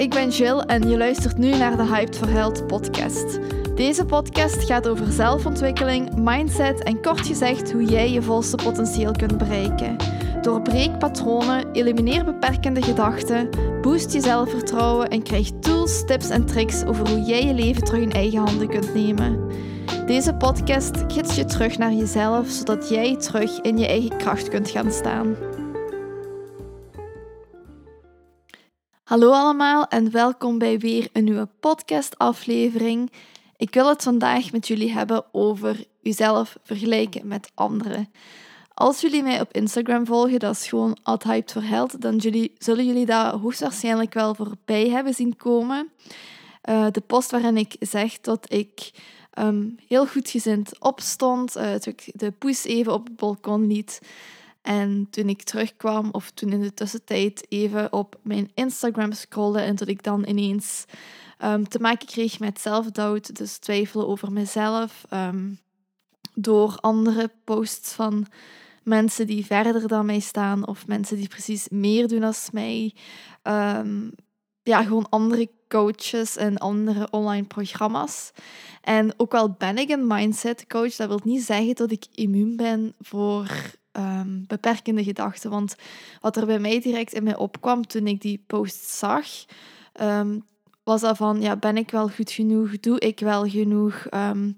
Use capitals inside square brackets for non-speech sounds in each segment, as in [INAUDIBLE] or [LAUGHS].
ik ben Jill en je luistert nu naar de Hyped for Health podcast. Deze podcast gaat over zelfontwikkeling, mindset en kort gezegd hoe jij je volste potentieel kunt bereiken. Doorbreek patronen, elimineer beperkende gedachten, boost je zelfvertrouwen en krijg tools, tips en tricks over hoe jij je leven terug in eigen handen kunt nemen. Deze podcast gids je terug naar jezelf, zodat jij terug in je eigen kracht kunt gaan staan. Hallo allemaal en welkom bij weer een nieuwe podcastaflevering. Ik wil het vandaag met jullie hebben over jezelf vergelijken met anderen. Als jullie mij op Instagram volgen, dat is gewoon Hyped for Health, dan jullie, zullen jullie dat hoogstwaarschijnlijk wel voorbij hebben zien komen. Uh, de post waarin ik zeg dat ik um, heel goed gezind opstond, uh, toen ik de poes even op het balkon liet. En toen ik terugkwam, of toen in de tussentijd even op mijn Instagram scrolde en dat ik dan ineens um, te maken kreeg met self-doubt, dus twijfelen over mezelf, um, door andere posts van mensen die verder dan mij staan of mensen die precies meer doen als mij. Um, ja, gewoon andere coaches en andere online programma's. En ook al ben ik een mindset coach, dat wil niet zeggen dat ik immuun ben voor um, beperkende gedachten. Want wat er bij mij direct in mij opkwam toen ik die post zag, um, was dat van, ja, ben ik wel goed genoeg? Doe ik wel genoeg? Um,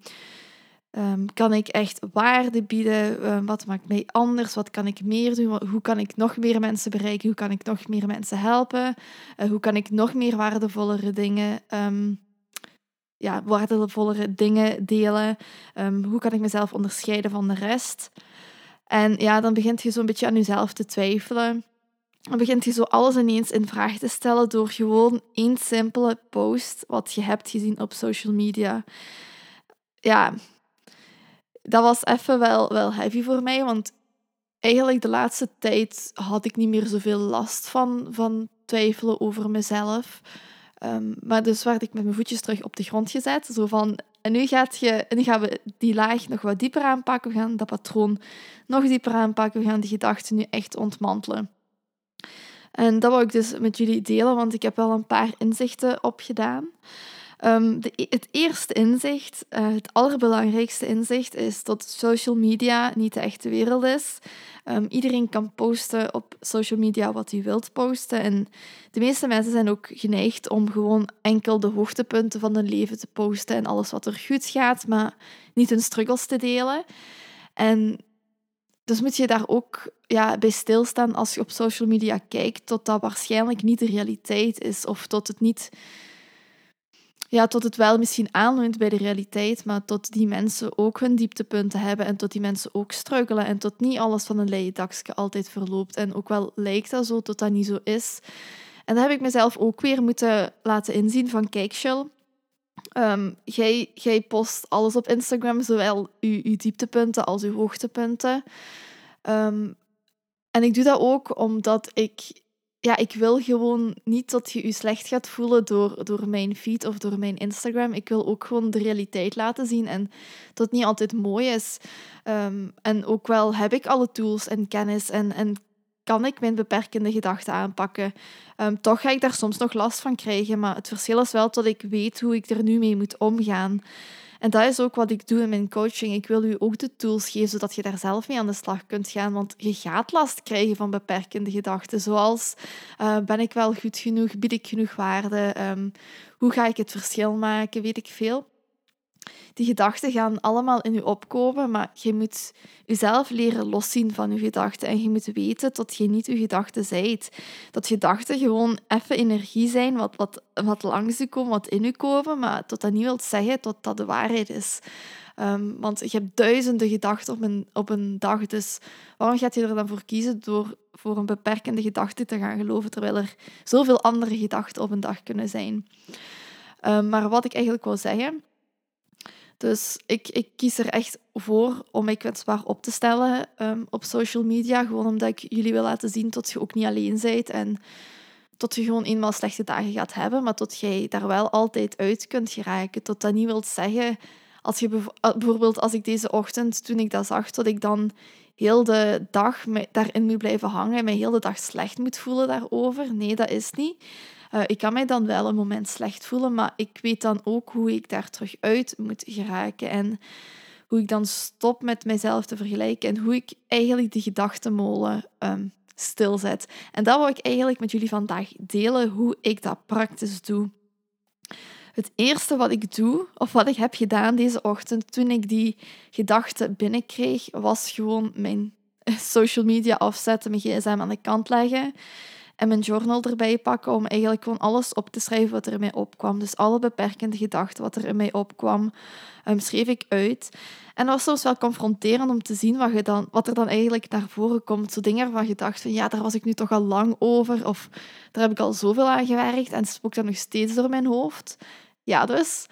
kan ik echt waarde bieden? wat maakt mij anders? Wat kan ik meer doen? Hoe kan ik nog meer mensen bereiken? Hoe kan ik nog meer mensen helpen? Uh, hoe kan ik nog meer waardevollere dingen ja, waardevollere dingen delen? hoe kan ik mezelf onderscheiden van de rest? En ja, dan begint je zo'n beetje aan jezelf te twijfelen. Dan begint je zo alles ineens in vraag te stellen door gewoon één simpele post wat je hebt gezien op social media. Ja, dat was even wel, wel heavy voor mij, want eigenlijk de laatste tijd had ik niet meer zoveel last van, van twijfelen over mezelf. Um, maar dus werd ik met mijn voetjes terug op de grond gezet. Zo van, en nu, gaat je, nu gaan we die laag nog wat dieper aanpakken. We gaan dat patroon nog dieper aanpakken. We gaan die gedachten nu echt ontmantelen. En dat wil ik dus met jullie delen, want ik heb wel een paar inzichten opgedaan. De, e-, het eerste inzicht, uh, het allerbelangrijkste inzicht, is dat social media niet de echte wereld is. Um, iedereen kan posten op social media wat hij wilt posten. En de meeste mensen zijn ook geneigd om gewoon enkel de hoogtepunten van hun leven te posten en alles wat er goed gaat, maar niet hun struggles te delen. En dus moet je daar ook ja, bij stilstaan als je op social media kijkt, tot dat waarschijnlijk niet de realiteit is of tot het niet ja, tot het wel misschien aanleunt bij de realiteit, maar tot die mensen ook hun dieptepunten hebben en tot die mensen ook struggelen en tot niet alles van een leien altijd verloopt. En ook wel lijkt dat zo, tot dat niet zo is. En dat heb ik mezelf ook weer moeten laten inzien van, kijk Shell, um, jij, jij post alles op Instagram, zowel je, dieptepunten als je hoogtepunten. Um, en ik doe dat ook omdat ik ja, ik wil gewoon niet dat je je slecht gaat voelen door, door mijn feed of door mijn Instagram. Ik wil ook gewoon de realiteit laten zien en dat het niet altijd mooi is. Ehm, en ook wel heb ik alle tools en kennis en, en kan ik mijn beperkende gedachten aanpakken. Um, toch ga ik daar soms nog last van krijgen, maar het verschil is wel dat ik weet hoe ik er nu mee moet omgaan. En dat is ook wat ik doe in mijn coaching. Ik wil u ook de tools geven zodat je daar zelf mee aan de slag kunt gaan. Want je gaat last krijgen van beperkende gedachten. Zoals, uh, ben ik wel goed genoeg? Bied ik genoeg waarde? Um, hoe ga ik het verschil maken? Weet ik veel die gedachten gaan allemaal in je opkomen, maar je moet jezelf leren loszien van je gedachten. En je moet weten dat je niet je gedachten zijt. Dat gedachten gewoon even energie zijn, wat, wat, wat langs je komen, wat in je komen, maar dat dat niet wil zeggen dat dat de waarheid is. Um, want je hebt duizenden gedachten op een, op een dag. Dus waarom gaat je er dan voor kiezen door voor een beperkende gedachte te gaan geloven, terwijl er zoveel andere gedachten op een dag kunnen zijn? Um, maar wat ik eigenlijk wil zeggen, dus ik, ik kies er echt voor om mij kwetsbaar op te stellen um, op social media. Gewoon omdat ik jullie wil laten zien dat je ook niet alleen bent. En tot je gewoon eenmaal slechte dagen gaat hebben, maar tot jij daar wel altijd uit kunt geraken. Tot dat niet wilt zeggen, als je eh, bijvoorbeeld als ik deze ochtend, toen ik dat zag, dat ik dan heel de dag daarin moet blijven hangen en mij heel de dag slecht moet voelen daarover. Nee, dat is niet. Uh, ik kan mij dan wel een moment slecht voelen, maar ik weet dan ook hoe ik daar terug uit moet geraken. En hoe ik dan stop met mezelf te vergelijken. En hoe ik eigenlijk die gedachtenmolen um, stilzet. En dat wil ik eigenlijk met jullie vandaag delen, hoe ik dat praktisch doe. Het eerste wat ik doe, of wat ik heb gedaan deze ochtend toen ik die gedachten binnenkreeg, was gewoon mijn [LAUGHS] social media afzetten, mijn gsm aan de kant leggen en mijn journal erbij pakken om eigenlijk gewoon alles op te schrijven wat er mij opkwam. Dus alle beperkende gedachten wat er in mij opkwam, um, schreef ik uit. En dat was soms wel confronterend om te zien wat, je dan, wat er dan eigenlijk naar voren komt. Zo dingen waarvan je dacht van ja, daar was ik nu toch al lang over of daar heb ik al zoveel aan gewerkt en spookt dan nog steeds door mijn hoofd. Ja, dus.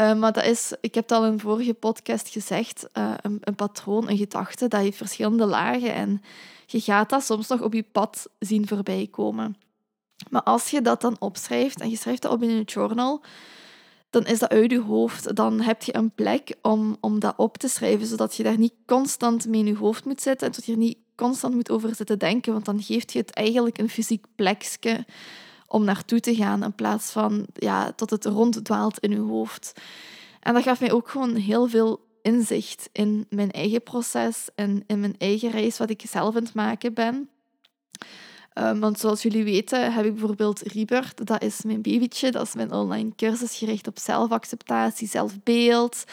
Uh, maar dat is, ik heb het al in een vorige podcast gezegd, uh, een, een, patroon, een gedachte, dat heeft verschillende lagen en je gaat dat soms nog op je pad zien voorbij komen. Maar als je dat dan opschrijft en je schrijft dat op in je journal, dan is dat uit je hoofd. Dan heb je een plek om, om dat op te schrijven, zodat je daar niet constant mee in je hoofd moet zitten en dat je er niet constant moet over zitten denken, want dan geeft je het eigenlijk een fysiek plekje om naartoe te gaan in plaats van ja, tot het ronddwaalt in je hoofd. En dat gaf mij ook gewoon heel veel inzicht in mijn eigen proces en in mijn eigen reis wat ik zelf aan het maken ben. Um, want zoals jullie weten heb ik bijvoorbeeld Rebirth, dat is mijn babytje, dat is mijn online cursus gericht op zelfacceptatie, zelfbeeld,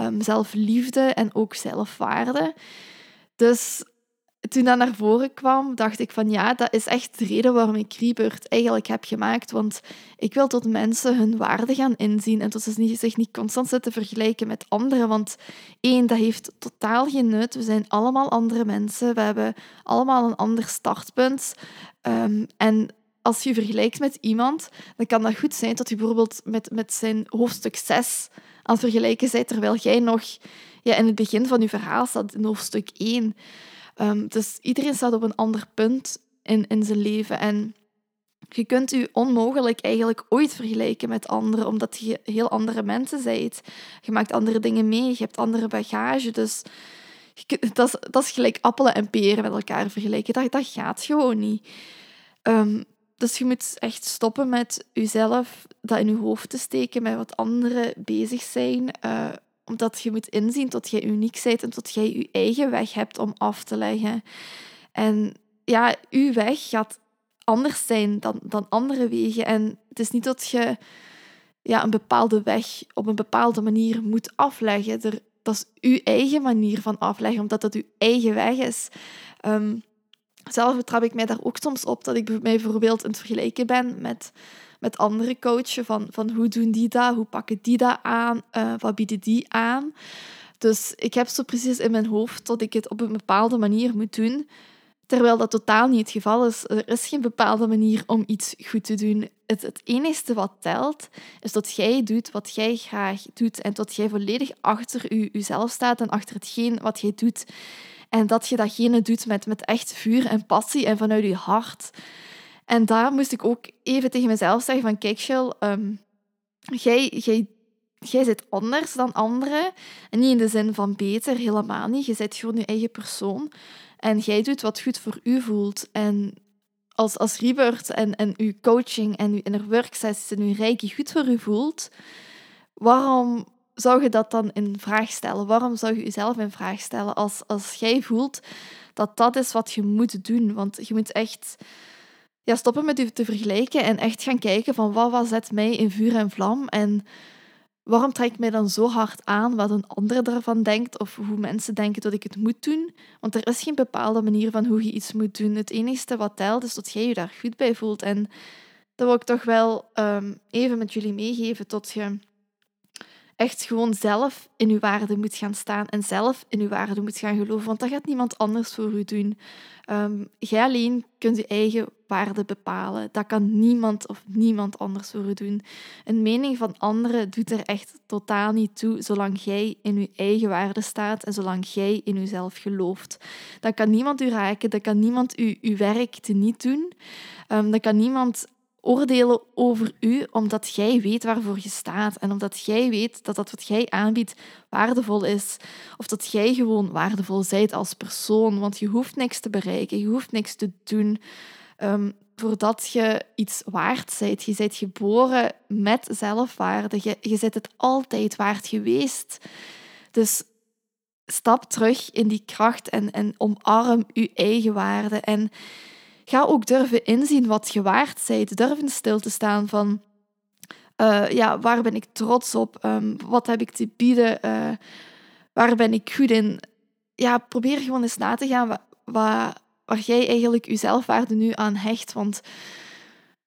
um, zelfliefde en ook zelfwaarde. Dus toen dat naar voren kwam, dacht ik van ja, dat is echt de reden waarom ik Rebirth eigenlijk heb gemaakt. Want ik wil tot mensen hun waarde gaan inzien en tot ze zich niet constant zitten vergelijken met anderen. Want één, dat heeft totaal geen nut. We zijn allemaal andere mensen. We hebben allemaal een ander startpunt. Ehm, en als je vergelijkt met iemand, dan kan dat goed zijn dat je bijvoorbeeld met, met zijn hoofdstuk 6 aan het vergelijken bent, terwijl jij nog ja, in het begin van je verhaal staat in hoofdstuk 1. Um, dus iedereen staat op een ander punt in, in zijn leven. En je kunt je onmogelijk eigenlijk ooit vergelijken met anderen, omdat je heel andere mensen bent. Je maakt andere dingen mee, je hebt andere bagage. Dus dat is, dat is gelijk appelen en peren met elkaar vergelijken. Dat, dat gaat gewoon niet. Um, dus je moet echt stoppen met jezelf dat in je hoofd te steken met wat anderen bezig zijn. Uh, omdat je moet inzien dat jij uniek bent en dat jij je eigen weg hebt om af te leggen. En ja, uw weg gaat anders zijn dan, dan andere wegen. En het is niet dat je ja, een bepaalde weg op een bepaalde manier moet afleggen. Er, dat is uw eigen manier van afleggen, omdat dat uw eigen weg is. Um, zelf betrap ik mij daar ook soms op dat ik mij bijvoorbeeld in het vergelijken ben met met andere coachen van, van hoe doen die dat, hoe pakken die dat aan, uh, wat bieden die aan. Dus ik heb zo precies in mijn hoofd dat ik het op een bepaalde manier moet doen, terwijl dat totaal niet het geval is. Er is geen bepaalde manier om iets goed te doen. Het, het enige wat telt, is dat jij doet wat jij graag doet en dat jij volledig achter je, jezelf staat en achter hetgeen wat jij doet. En dat je datgene doet met, met echt vuur en passie en vanuit je hart. En daar moest ik ook even tegen mezelf zeggen van, kijk Jill, ehm, jij, jij, jij zit anders dan anderen. En niet in de zin van beter, helemaal niet. Je bent gewoon je eigen persoon. En jij doet wat goed voor u voelt. En als, als en, en uw coaching en uw inner work sessies en uw reiki goed voor u voelt, waarom zou je dat dan in vraag stellen? Waarom zou je jezelf in vraag stellen als, als jij voelt dat dat is wat je moet doen? Want je moet echt ja, stoppen met u te vergelijken en echt gaan kijken van wat, wat zet mij in vuur en vlam en waarom trekt mij dan zo hard aan wat een ander ervan denkt of hoe mensen denken dat ik het moet doen. Want er is geen bepaalde manier van hoe je iets moet doen. Het enige wat telt is dat jij je daar goed bij voelt. En dat wil ik toch wel um, even met jullie meegeven tot je echt gewoon zelf in uw waarde moet gaan staan en zelf in uw waarde moet gaan geloven, want dat gaat niemand anders voor u doen. Um, jij alleen kunt je eigen waarde bepalen. Dat kan niemand of niemand anders voor u doen. Een mening van anderen doet er echt totaal niet toe, zolang jij in je eigen waarde staat en zolang jij in jezelf gelooft. Dat kan niemand u raken, dat kan niemand u uw werk te niet doen. Um, dat kan niemand oordelen over u omdat jij weet waarvoor je staat en omdat jij weet dat dat wat jij aanbiedt waardevol is. Of dat jij gewoon waardevol bent als persoon, want je hoeft niks te bereiken, je hoeft niks te doen. Ehm, voordat je iets waard bent. Je bent geboren met zelfwaarde. Je, je bent het altijd waard geweest. Dus stap terug in die kracht en, en omarm je eigen waarde. En ga ook durven inzien wat je waard bent. Durven stil te staan van... Uh, ja, waar ben ik trots op? Um, wat heb ik te bieden? Uh, waar ben ik goed in? Ja, probeer gewoon eens na te gaan waar, jij eigenlijk je zelfwaarde nu aan hecht. Want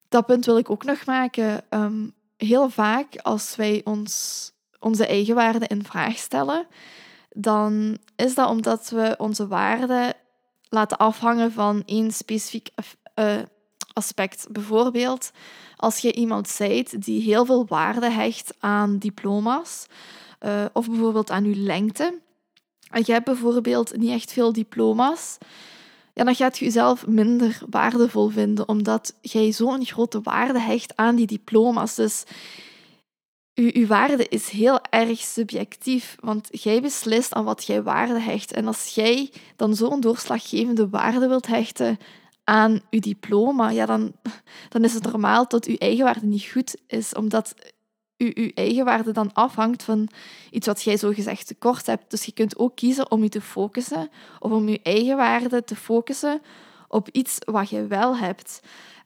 dat punt wil ik ook nog maken. Um, heel vaak als wij ons, onze eigen waarde in vraag stellen, dan is dat omdat we onze waarde laten afhangen van één specifiek uh, aspect. Bijvoorbeeld, als je iemand zijt die heel veel waarde hecht aan diploma's, uh, of bijvoorbeeld aan je lengte, en je hebt bijvoorbeeld niet echt veel diploma's, ja, dan gaat je jezelf minder waardevol vinden, omdat jij zo'n grote waarde hecht aan die diploma's. Dus je, waarde is heel erg subjectief, want jij beslist aan wat jij waarde hecht. En als jij dan zo'n doorslaggevende waarde wilt hechten aan je diploma, ja, dan, dan is het normaal dat je eigen waarde niet goed is, omdat je, je eigen waarde dan afhangt van iets wat jij zo gezegd tekort hebt. Dus je kunt ook kiezen om je te focussen of om je eigen waarde te focussen op iets wat je wel hebt.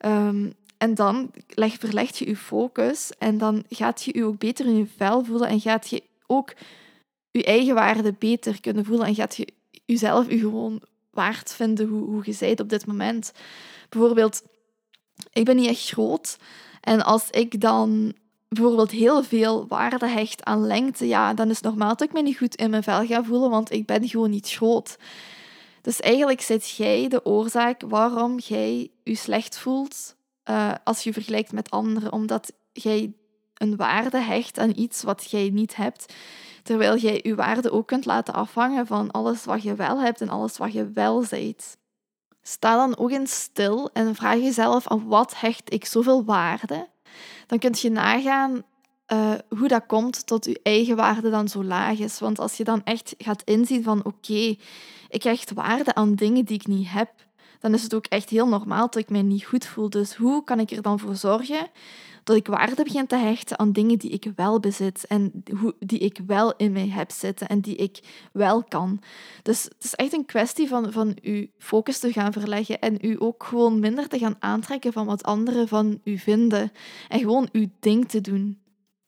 Um, en dan leg, verleg je je focus en dan gaat je je ook beter in je vel voelen en gaat je ook je eigen waarde beter kunnen voelen en gaat je jezelf je gewoon waard vinden hoe, hoe je bent op dit moment. Bijvoorbeeld, ik ben niet echt groot en als ik dan bijvoorbeeld heel veel waarde hecht aan lengte, ja, dan is het normaal dat ik me niet goed in mijn vel ga voelen, want ik ben gewoon niet groot. Dus eigenlijk zit jij de oorzaak waarom jij je slecht voelt uh, als je vergelijkt met anderen, omdat jij een waarde hecht aan iets wat jij niet hebt, terwijl jij je waarde ook kunt laten afhangen van alles wat je wel hebt en alles wat je wel zijt. Sta dan ook eens stil en vraag jezelf aan wat hecht ik zoveel waarde? Dan kun je nagaan uh, hoe dat komt tot je eigen waarde dan zo laag is. Want als je dan echt gaat inzien van oké, ik hecht waarde aan dingen die ik niet heb, dan is het ook echt heel normaal dat ik mij niet goed voel. Dus hoe kan ik er dan voor zorgen dat ik waarde begin te hechten aan dingen die ik wel bezit en die ik wel in mij heb zitten en die ik wel kan. Dus het is echt een kwestie van, van uw focus te gaan verleggen en u ook gewoon minder te gaan aantrekken van wat anderen van u vinden en gewoon uw ding te doen.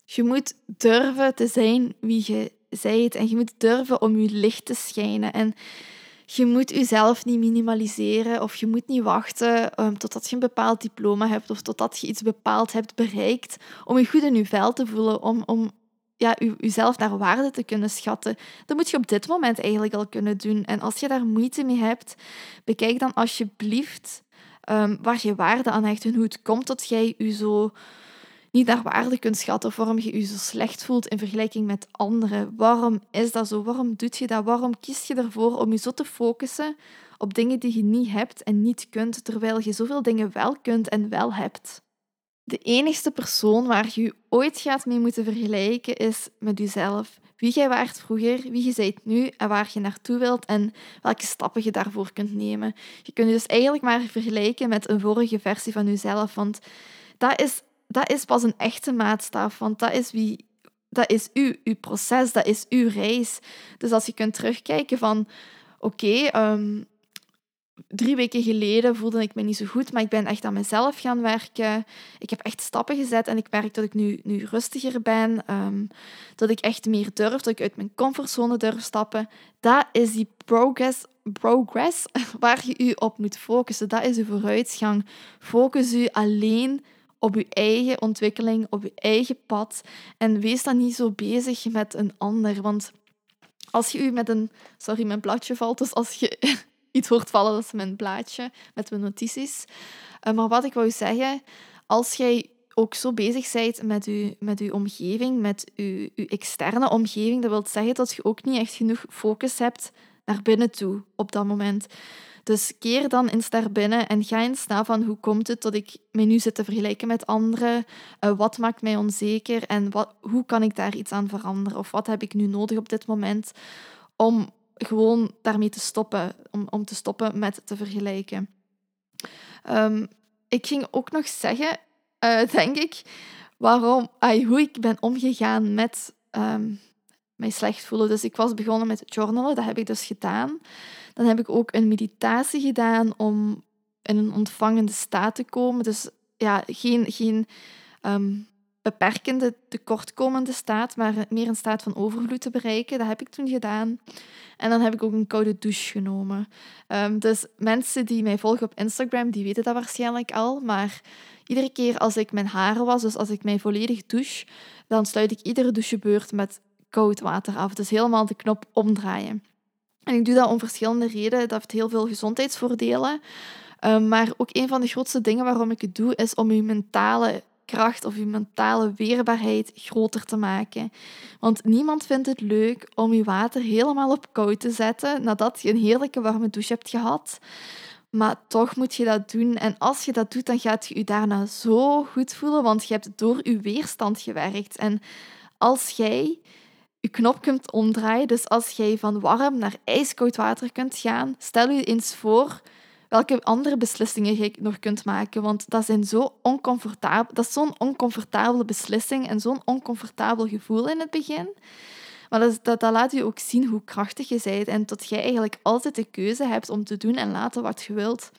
Je moet durven te zijn wie je zijt en je moet durven om je licht te schijnen. En je moet jezelf niet minimaliseren of je moet niet wachten um, totdat je een bepaald diploma hebt of totdat je iets bepaald hebt bereikt om je goed in je vel te voelen, om, om ja, jezelf naar waarde te kunnen schatten. Dat moet je op dit moment eigenlijk al kunnen doen. En als je daar moeite mee hebt, bekijk dan alsjeblieft um, waar je waarde aan hecht en hoe het komt dat jij je zo niet naar waarde kunt schatten of waarom je je zo slecht voelt in vergelijking met anderen. Waarom is dat zo? Waarom doet je dat? Waarom kies je ervoor om je zo te focussen op dingen die je niet hebt en niet kunt, terwijl je zoveel dingen wel kunt en wel hebt? De enigste persoon waar je je ooit gaat mee moeten vergelijken is met jezelf. Wie jij waart vroeger, wie je bent nu en waar je naartoe wilt en welke stappen je daarvoor kunt nemen. Je kunt je dus eigenlijk maar vergelijken met een vorige versie van jezelf, want dat is dat is pas een echte maatstaf, want dat is wie dat is uw, proces, dat is uw reis. Dus als je kunt terugkijken van, oké, ehm, drie weken geleden voelde ik me niet zo goed, maar ik ben echt aan mezelf gaan werken. Ik heb echt stappen gezet en ik merk dat ik nu, nu rustiger ben, um, dat ik echt meer durf, dat ik uit mijn comfortzone durf stappen. Dat is die progress, progress [LAUGHS] waar je je op moet focussen. Dat is uw vooruitgang. Focus u alleen op je eigen ontwikkeling, op je eigen pad. En wees dan niet zo bezig met een ander. Want als je u met een... Sorry, mijn blaadje valt. Dus als je [LAUGHS] iets hoort vallen, dat is mijn blaadje met mijn notities. Eh, maar wat ik wou zeggen, als jij ook zo bezig bent met je, met uw omgeving, met je, je externe omgeving, dat wil zeggen dat je ook niet echt genoeg focus hebt naar binnen toe op dat moment. Dus keer dan eens daar binnen en ga eens na van hoe komt het dat ik me nu zit te vergelijken met anderen? Uh, wat maakt mij onzeker en wat, hoe kan ik daar iets aan veranderen? Of wat heb ik nu nodig op dit moment om gewoon daarmee te stoppen, om, om te stoppen met te vergelijken? Um, ik ging ook nog zeggen, uh, [LAUGHS] denk ik, waarom, hoe ik ben omgegaan met um, mij slecht voelen. Dus ik was begonnen met journalen, dat heb ik dus gedaan. Dan heb ik ook een meditatie gedaan om in een ontvangende staat te komen. Dus ja, geen, geen um, beperkende, tekortkomende staat, maar meer een staat van overvloed te bereiken. Dat heb ik toen gedaan. En dan heb ik ook een koude douche genomen. Um, dus mensen die mij volgen op Instagram, die weten dat waarschijnlijk al. Maar iedere keer als ik mijn haren was, dus als ik mij volledig douche, dan sluit ik iedere douchebeurt met koud water af. Dus helemaal de knop omdraaien. En ik doe dat om verschillende redenen. Dat heeft heel veel gezondheidsvoordelen. Um, maar ook een van de grootste dingen waarom ik het doe, is om je mentale kracht of je mentale weerbaarheid groter te maken. Want niemand vindt het leuk om je water helemaal op koud te zetten nadat je een heerlijke warme douche hebt gehad. Maar toch moet je dat doen. En als je dat doet, dan gaat je je daarna zo goed voelen, want je hebt door je weerstand gewerkt. En als jij je knop kunt omdraaien, dus als jij van warm naar ijskoud water kunt gaan, stel je eens voor welke andere beslissingen je nog kunt maken. Want dat, zijn zo oncomfortabel, dat is zo'n oncomfortabele beslissing en zo'n oncomfortabel gevoel in het begin. Maar dat, dat, laat je ook zien hoe krachtig je bent en dat jij eigenlijk altijd de keuze hebt om te doen en laten wat je wilt.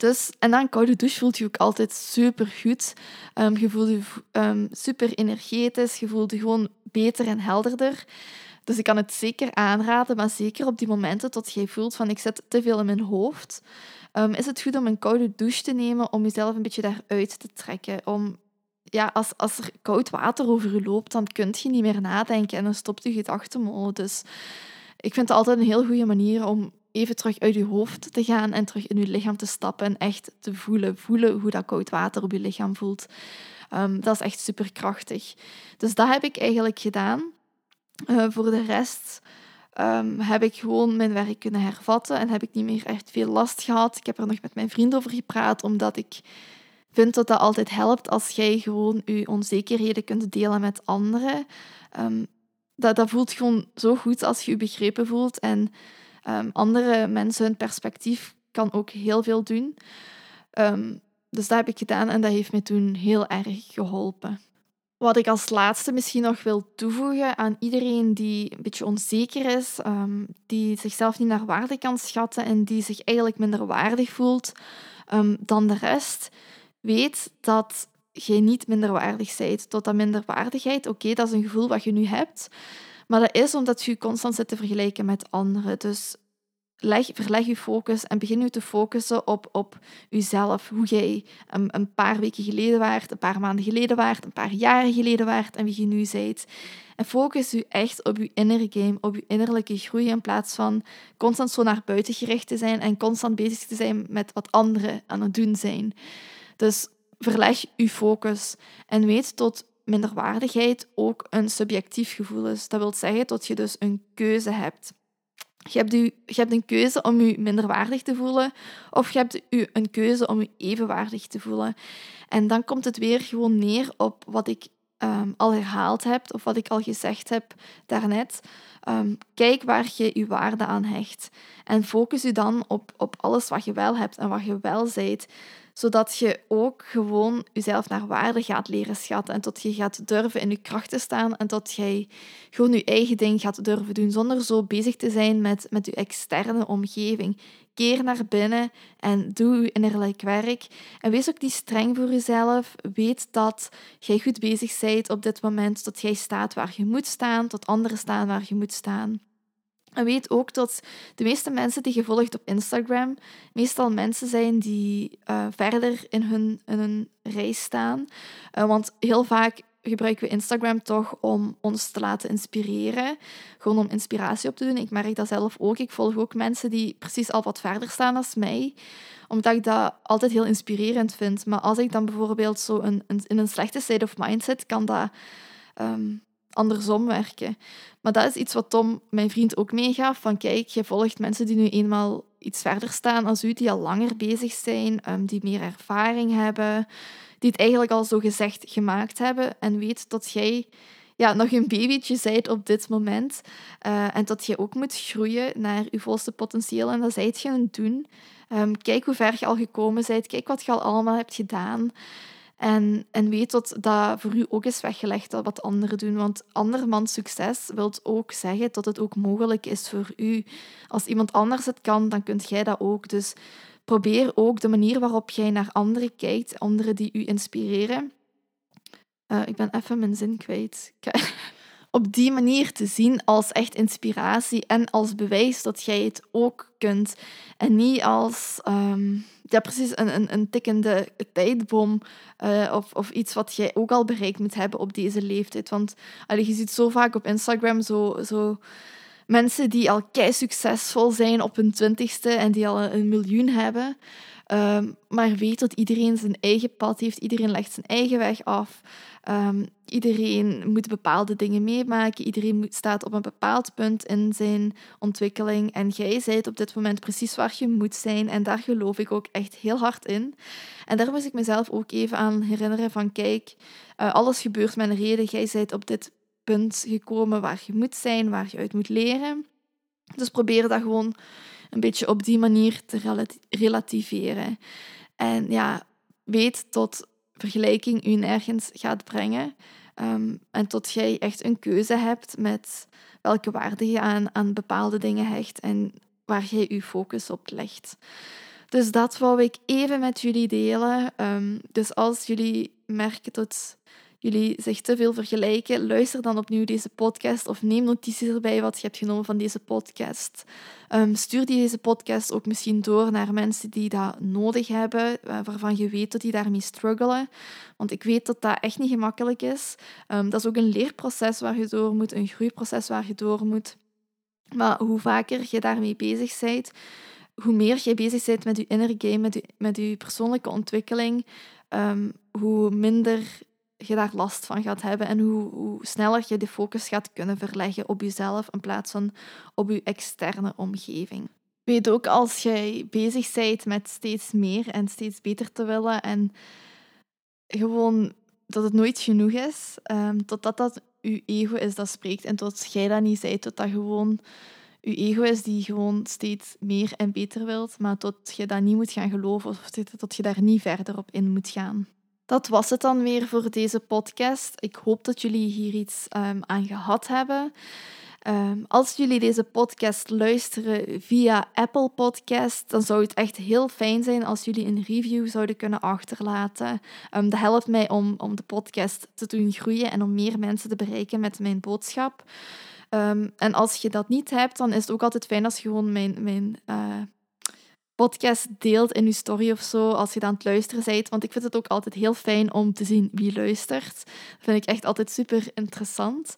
Dus, en dan koude douche voelt je ook altijd super goed. Um, je voelt je um, super energetisch, je voelt je gewoon beter en helderder. Dus ik kan het zeker aanraden, maar zeker op die momenten dat jij voelt van ik zit te veel in mijn hoofd, um, is het goed om een koude douche te nemen om jezelf een beetje daaruit te trekken. Om, ja, als, als er koud water over je loopt, dan kun je niet meer nadenken en dan stopt je gedachtenmolen. Dus ik vind het altijd een heel goede manier om even terug uit je hoofd te gaan en terug in je lichaam te stappen en echt te voelen, voelen hoe dat koud water op je lichaam voelt. Um, dat is echt superkrachtig. Dus dat heb ik eigenlijk gedaan. Uh, voor de rest um, heb ik gewoon mijn werk kunnen hervatten en heb ik niet meer echt veel last gehad. Ik heb er nog met mijn vriend over gepraat, omdat ik vind dat dat altijd helpt als jij gewoon je onzekerheden kunt delen met anderen. Um, dat, dat voelt gewoon zo goed als je je begrepen voelt. En um, andere mensen, hun perspectief kan ook heel veel doen. dus dat heb ik gedaan en dat heeft me toen heel erg geholpen. Wat ik als laatste misschien nog wil toevoegen aan iedereen die een beetje onzeker is, um, die zichzelf niet naar waarde kan schatten en die zich eigenlijk minder waardig voelt dan de rest, weet dat je niet minder waardig bent. Tot dat minderwaardigheid, oké, dat is een gevoel wat je nu hebt, maar dat is omdat je je constant zit te vergelijken met anderen. Dus leg, verleg je focus en begin nu te focussen op, op jezelf. Hoe jij een, een paar weken geleden waart, een paar maanden geleden waart, een paar jaren geleden waart en wie je nu bent. En focus je echt op je inner game, op je innerlijke groei in plaats van constant zo naar buiten gericht te zijn en constant bezig te zijn met wat anderen aan het doen zijn. Dus verleg je focus en weet tot minderwaardigheid ook een subjectief gevoel is. Dat wil zeggen dat je dus een keuze hebt. Je hebt, u, je hebt een keuze om je minderwaardig te voelen of je hebt u een keuze om je evenwaardig te voelen. En dan komt het weer gewoon neer op wat ik um, al herhaald heb of wat ik al gezegd heb daarnet. Um, kijk waar je je waarde aan hecht. En focus je dan op, op alles wat je wel hebt en wat je wel zijt zodat je ook gewoon jezelf naar waarde gaat leren schatten en tot je gaat durven in je kracht te staan en tot jij gewoon je eigen ding gaat durven doen zonder zo bezig te zijn met, met je externe omgeving. Keer naar binnen en doe je innerlijk werk. En wees ook niet streng voor jezelf. Weet dat jij goed bezig bent op dit moment, dat jij staat waar je moet staan, tot anderen staan waar je moet staan. En weet ook dat de meeste mensen die je volgt op Instagram meestal mensen zijn die uh, verder in hun, in hun reis staan. Uh, want heel vaak gebruiken we Instagram toch om ons te laten inspireren. Gewoon om inspiratie op te doen. Ik merk dat zelf ook. Ik volg ook mensen die precies al wat verder staan dan mij. Omdat ik dat altijd heel inspirerend vind. Maar als ik dan bijvoorbeeld zo een, een, in een slechte state of mind zit, kan dat... Um, andersom werken. Maar dat is iets wat Tom, mijn vriend, ook meegaf. Van kijk, je volgt mensen die nu eenmaal iets verder staan als u, die al langer bezig zijn, um, die meer ervaring hebben, die het eigenlijk al zo gezegd gemaakt hebben en weet dat jij ja, nog een babytje bent op dit moment. Uh, en dat je ook moet groeien naar je volste potentieel. En dat zijt je aan het doen. Um, kijk hoe ver je al gekomen bent. Kijk wat je al allemaal hebt gedaan. En, en weet dat dat voor u ook is weggelegd dat wat anderen doen. Want andermans succes wil ook zeggen dat het ook mogelijk is voor u. Als iemand anders het kan, dan kunt jij dat ook. Dus probeer ook de manier waarop jij naar anderen kijkt, anderen die u inspireren. Uh, ik ben even mijn zin kwijt. [LAUGHS] Op die manier te zien als echt inspiratie en als bewijs dat jij het ook kunt. En niet als um, ja, precies een, een, een tikkende tijdbom uh, of, of iets wat jij ook al bereikt moet hebben op deze leeftijd. Want je ziet zo vaak op Instagram zo, zo mensen die al kei succesvol zijn op hun twintigste en die al een miljoen hebben. Um, maar weet dat iedereen zijn eigen pad heeft, iedereen legt zijn eigen weg af. Um, iedereen moet bepaalde dingen meemaken, iedereen staat op een bepaald punt in zijn ontwikkeling. En jij zijt op dit moment precies waar je moet zijn. En daar geloof ik ook echt heel hard in. En daar moest ik mezelf ook even aan herinneren van kijk, uh, alles gebeurt met een reden. Jij zijt op dit punt gekomen waar je moet zijn, waar je uit moet leren. Dus probeer dat gewoon een beetje op die manier te relativeren. En ja, weet tot vergelijking u nergens gaat brengen. Um, en tot jij echt een keuze hebt met welke waarde je aan, aan bepaalde dingen hecht en waar jij je focus op legt. Dus dat wou ik even met jullie delen. Um, dus als jullie merken dat jullie zich te veel vergelijken, luister dan opnieuw deze podcast of neem notities erbij wat je hebt genomen van deze podcast. Um, stuur deze podcast ook misschien door naar mensen die dat nodig hebben, eh, waarvan je weet dat die daarmee struggelen. Want ik weet dat dat echt niet gemakkelijk is. Um, dat is ook een leerproces waar je door moet, een groeiproces waar je door moet. Maar hoe vaker je daarmee bezig bent, hoe meer je bezig bent met je inner game, met je, met je persoonlijke ontwikkeling, um, hoe minder je daar last van gaat hebben en hoe, hoe sneller je de focus gaat kunnen verleggen op jezelf in plaats van op je externe omgeving. Weet ook als jij bezig bent met steeds meer en steeds beter te willen en gewoon dat het nooit genoeg is, um, totdat dat je ego is dat spreekt en tot jij dat niet zei, tot dat gewoon je ego is die gewoon steeds meer en beter wilt, maar tot je dat niet moet gaan geloven of tot je daar niet verder op in moet gaan. Dat was het dan weer voor deze podcast. Ik hoop dat jullie hier iets um, aan gehad hebben. Um, als jullie deze podcast luisteren via Apple Podcast, dan zou het echt heel fijn zijn als jullie een review zouden kunnen achterlaten. Um, dat helpt mij om, om de podcast te doen groeien en om meer mensen te bereiken met mijn boodschap. En als je dat niet hebt, dan is het ook altijd fijn als je gewoon mijn, mijn uh, podcast deelt in je story of zo, als je dan aan het luisteren bent. Want ik vind het ook altijd heel fijn om te zien wie luistert. Dat vind ik echt altijd super interessant.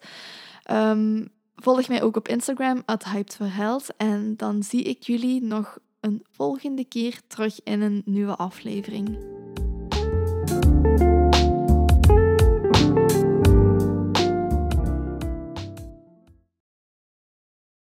Um, volg mij ook op Instagram, at Hyped for Health. En dan zie ik jullie nog een volgende keer terug in een nieuwe aflevering.